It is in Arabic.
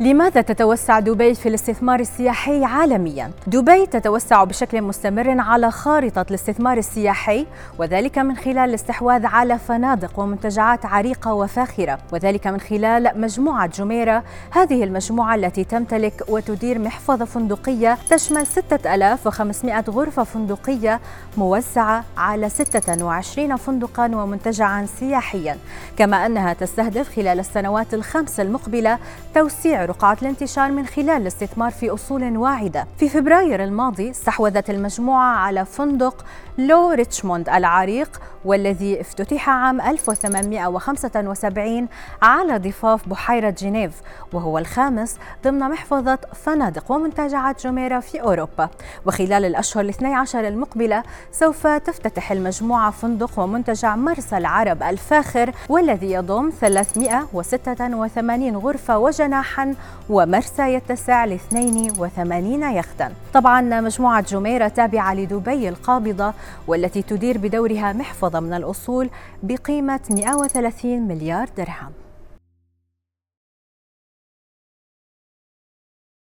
لماذا تتوسع دبي في الاستثمار السياحي عالميا؟ دبي تتوسع بشكل مستمر على خارطة الاستثمار السياحي وذلك من خلال الاستحواذ على فنادق ومنتجعات عريقة وفاخرة وذلك من خلال مجموعة جميرة هذه المجموعة التي تمتلك وتدير محفظة فندقية تشمل 6500 غرفة فندقية موزعة على 26 فندقا ومنتجعا سياحيا كما أنها تستهدف خلال السنوات الخمس المقبلة توسيع رقعة الانتشار من خلال الاستثمار في أصول واعدة. في فبراير الماضي استحوذت المجموعة على فندق لو ريتشموند العريق والذي افتتح عام 1875 على ضفاف بحيرة جنيف وهو الخامس ضمن محفظة فنادق ومنتجعات جميرة في أوروبا. وخلال الأشهر الاثني عشر المقبلة سوف تفتتح المجموعة فندق ومنتجع مرسى العرب الفاخر والذي يضم 386 غرفة وجناحا ومرسى يتسع ل 82 يختا طبعا مجموعة جميرة تابعة لدبي القابضة والتي تدير بدورها محفظة من الأصول بقيمة 130 مليار درهم.